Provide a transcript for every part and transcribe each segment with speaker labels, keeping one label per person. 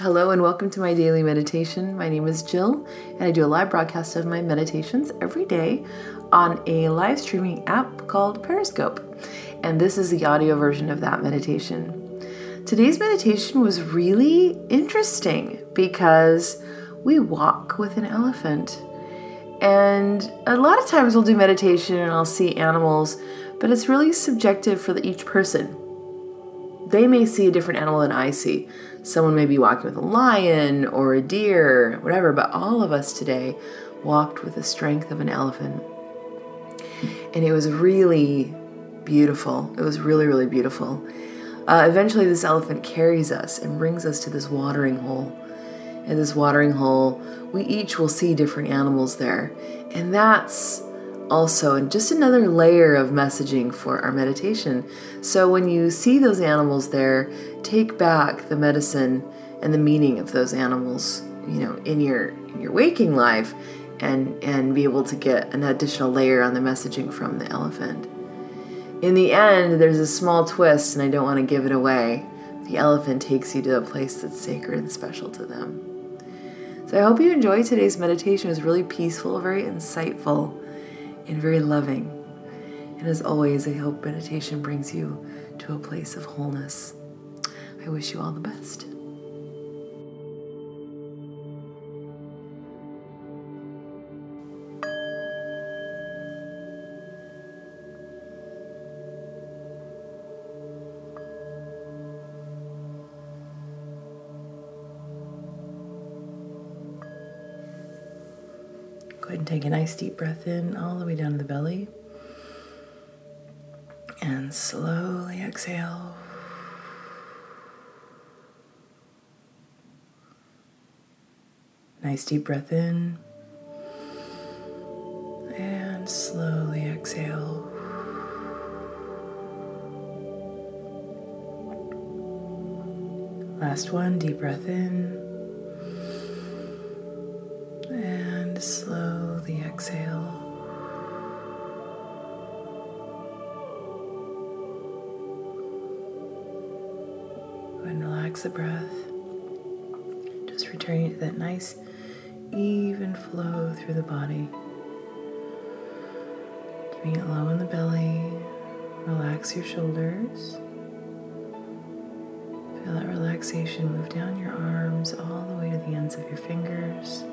Speaker 1: Hello and welcome to my daily meditation. My name is Jill, and I do a live broadcast of my meditations every day on a live streaming app called Periscope. And this is the audio version of that meditation. Today's meditation was really interesting because we walk with an elephant. And a lot of times we'll do meditation and I'll see animals, but it's really subjective for each person. They may see a different animal than I see. Someone may be walking with a lion or a deer, whatever, but all of us today walked with the strength of an elephant. And it was really beautiful. It was really, really beautiful. Uh, eventually, this elephant carries us and brings us to this watering hole. In this watering hole, we each will see different animals there. And that's also and just another layer of messaging for our meditation. So when you see those animals there, take back the medicine and the meaning of those animals, you know, in your in your waking life and and be able to get an additional layer on the messaging from the elephant. In the end, there's a small twist and I don't want to give it away. The elephant takes you to a place that's sacred and special to them. So I hope you enjoyed today's meditation. It was really peaceful, very insightful and very loving. And as always, I hope meditation brings you to a place of wholeness. I wish you all the best. Take a nice deep breath in all the way down to the belly. And slowly exhale. Nice deep breath in. And slowly exhale. Last one, deep breath in. Slowly exhale. and relax the breath. Just returning to that nice, even flow through the body. Keeping it low in the belly. Relax your shoulders. Feel that relaxation move down your arms all the way to the ends of your fingers.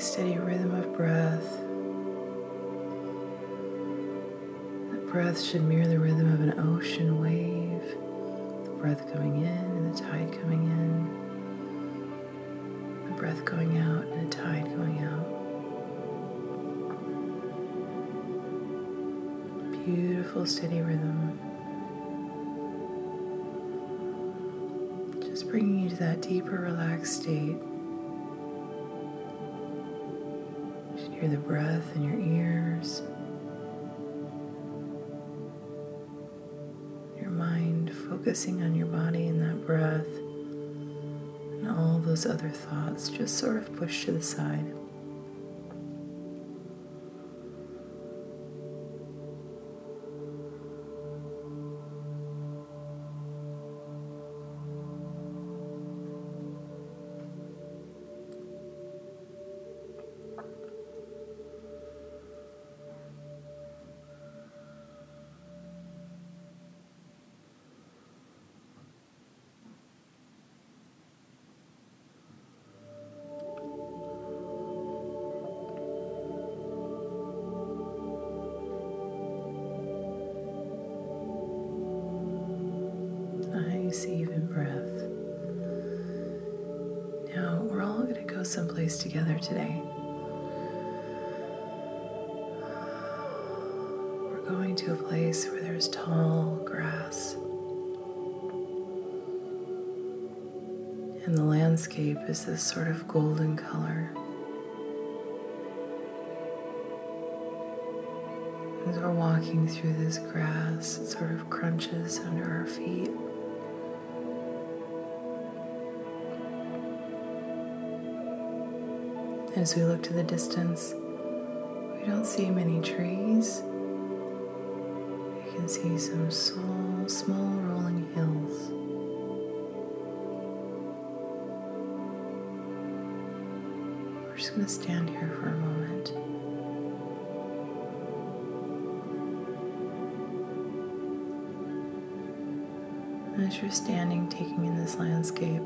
Speaker 1: Steady rhythm of breath. That breath should mirror the rhythm of an ocean wave. The breath coming in and the tide coming in. The breath going out and the tide going out. Beautiful steady rhythm. Just bringing you to that deeper relaxed state. Hear the breath in your ears. Your mind focusing on your body and that breath, and all those other thoughts just sort of pushed to the side. Someplace together today. We're going to a place where there's tall grass. And the landscape is this sort of golden color. As we're walking through this grass, it sort of crunches under our feet. As we look to the distance, we don't see many trees. We can see some small, small rolling hills. We're just going to stand here for a moment. As you're standing, taking in this landscape,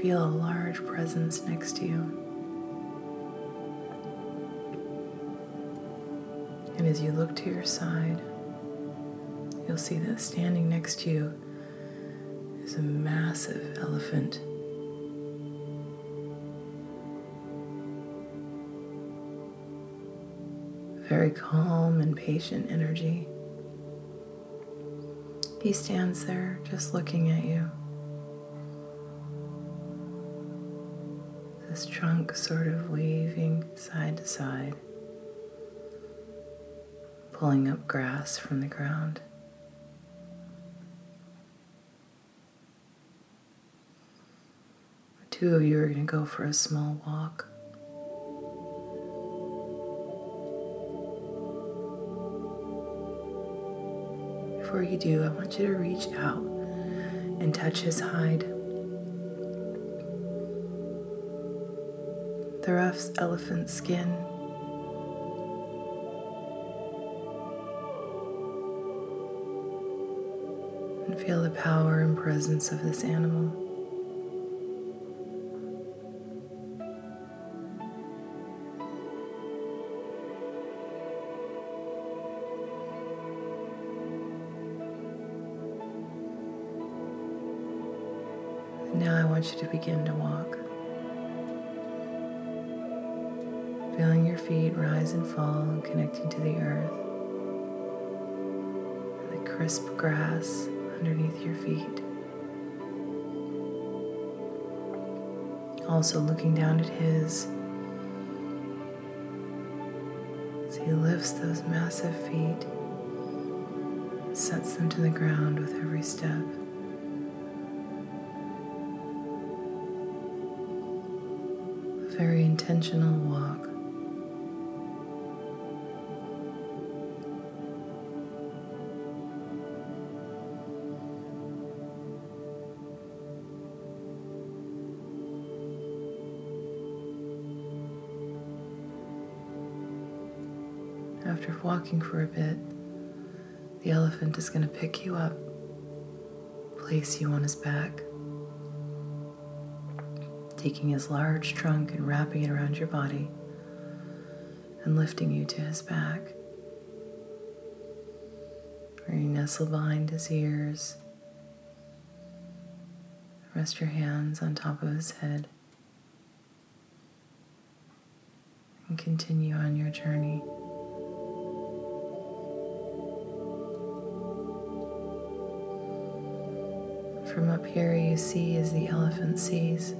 Speaker 1: feel a large presence next to you. And as you look to your side, you'll see that standing next to you is a massive elephant. Very calm and patient energy. He stands there just looking at you. This trunk sort of waving side to side, pulling up grass from the ground. The two of you are going to go for a small walk. Before you do, I want you to reach out and touch his hide. Rough elephant skin. And feel the power and presence of this animal. Now I want you to begin to walk. Feeling your feet rise and fall and connecting to the earth. And the crisp grass underneath your feet. Also looking down at his as he lifts those massive feet, sets them to the ground with every step. A very intentional walk. After walking for a bit, the elephant is going to pick you up, place you on his back taking his large trunk and wrapping it around your body and lifting you to his back. Where you nestle behind his ears. Rest your hands on top of his head. And continue on your journey. From up here, you see as the elephant sees.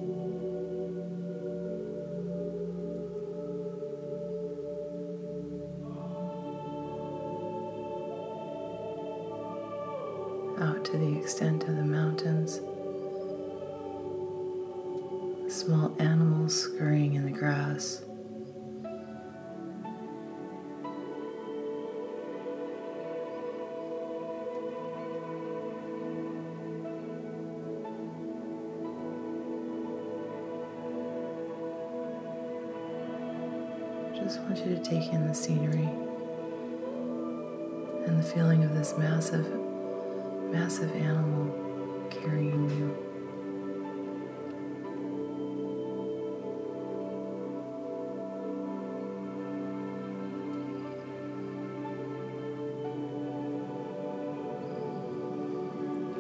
Speaker 1: Just want you to take in the scenery and the feeling of this massive massive animal carrying you.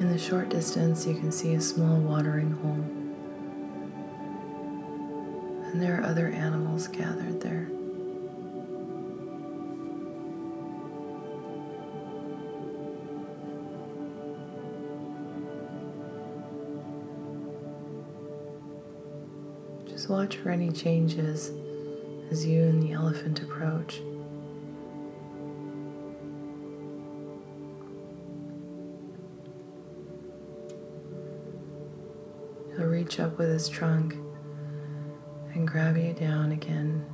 Speaker 1: In the short distance, you can see a small watering hole, and there are other animals gathered there. Just watch for any changes as you and the elephant approach. He'll reach up with his trunk and grab you down again,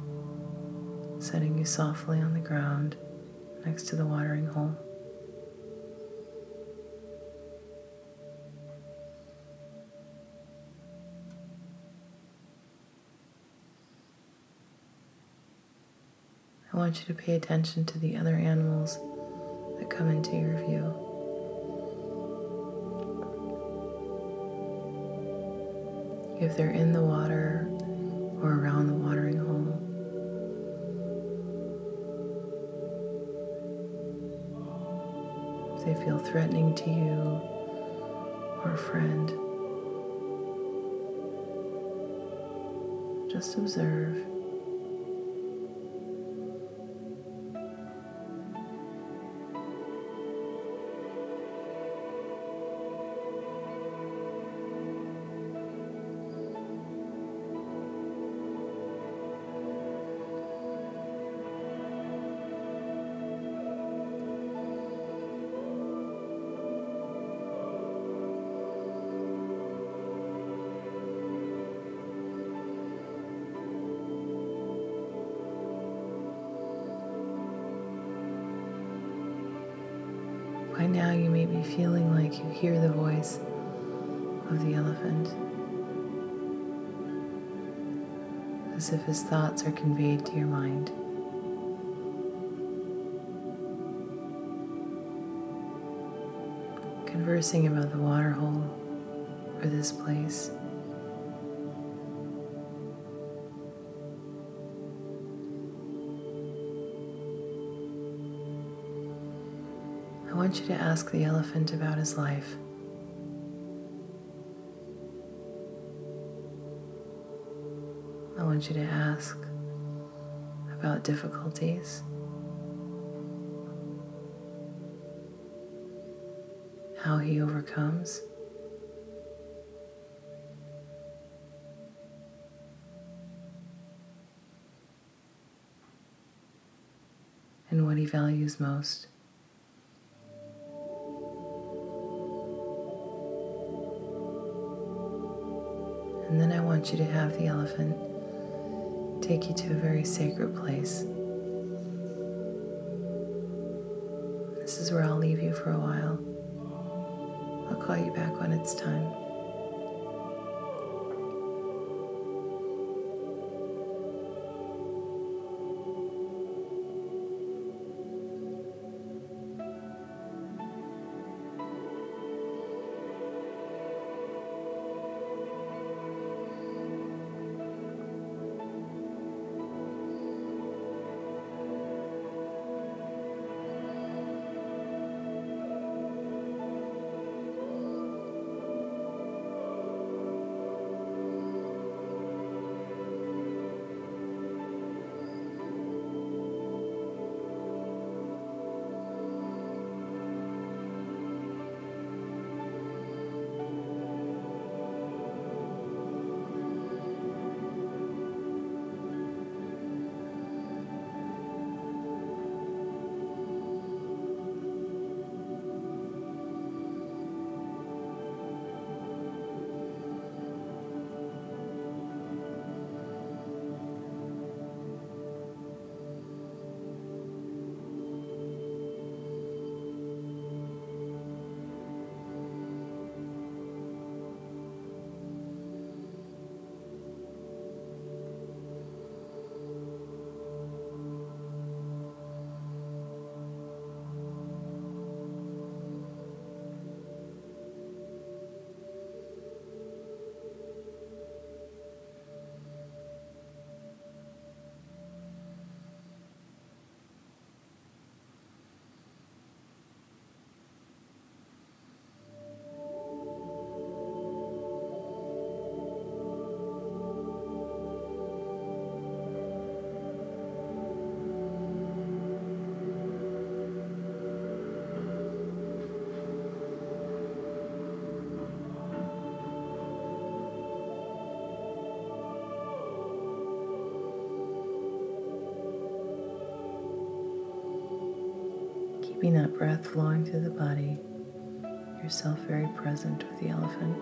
Speaker 1: setting you softly on the ground next to the watering hole. Want you to pay attention to the other animals that come into your view. If they're in the water or around the watering hole, if they feel threatening to you or a friend, just observe. Now, you may be feeling like you hear the voice of the elephant, as if his thoughts are conveyed to your mind. Conversing about the waterhole or this place. Want you to ask the elephant about his life. I want you to ask about difficulties. How he overcomes. And what he values most. And then I want you to have the elephant take you to a very sacred place. This is where I'll leave you for a while. I'll call you back when it's time. Keeping that breath flowing through the body, yourself very present with the elephant.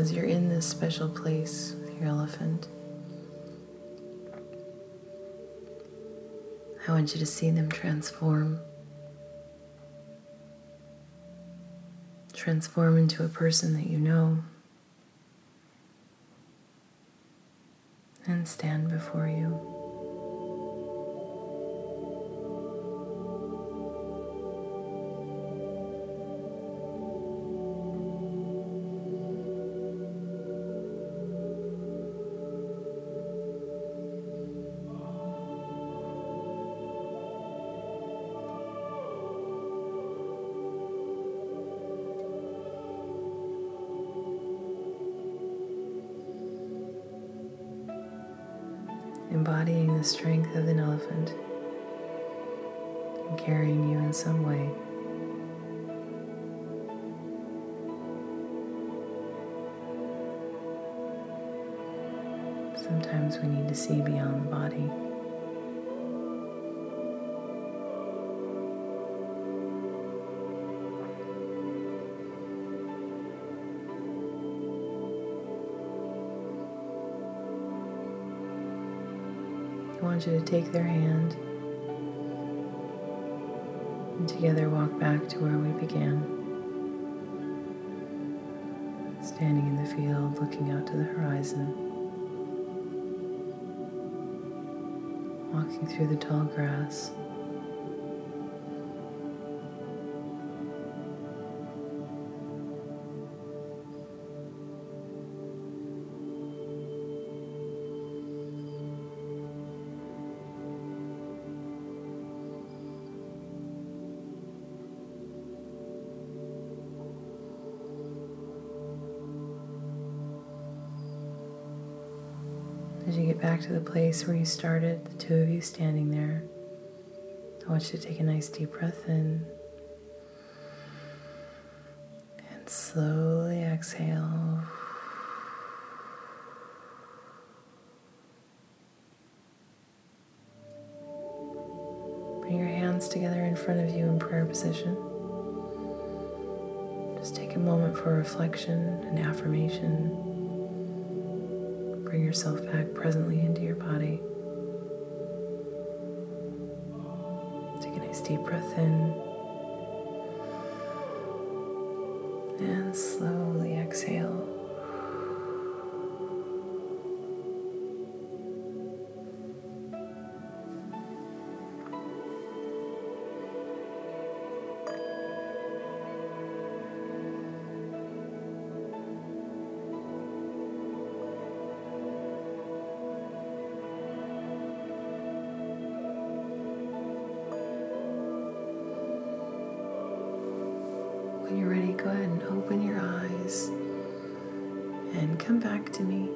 Speaker 1: As you're in this special place with your elephant, I want you to see them transform. Transform into a person that you know and stand before you. The strength of an elephant and carrying you in some way. Sometimes we need to see beyond the body. Want you to take their hand and together walk back to where we began. Standing in the field, looking out to the horizon. Walking through the tall grass. Back to the place where you started, the two of you standing there, I want you to take a nice deep breath in and slowly exhale. Bring your hands together in front of you in prayer position. Just take a moment for reflection and affirmation. Bring yourself back presently into your body. Take a nice deep breath in. When you're ready, go ahead and open your eyes and come back to me.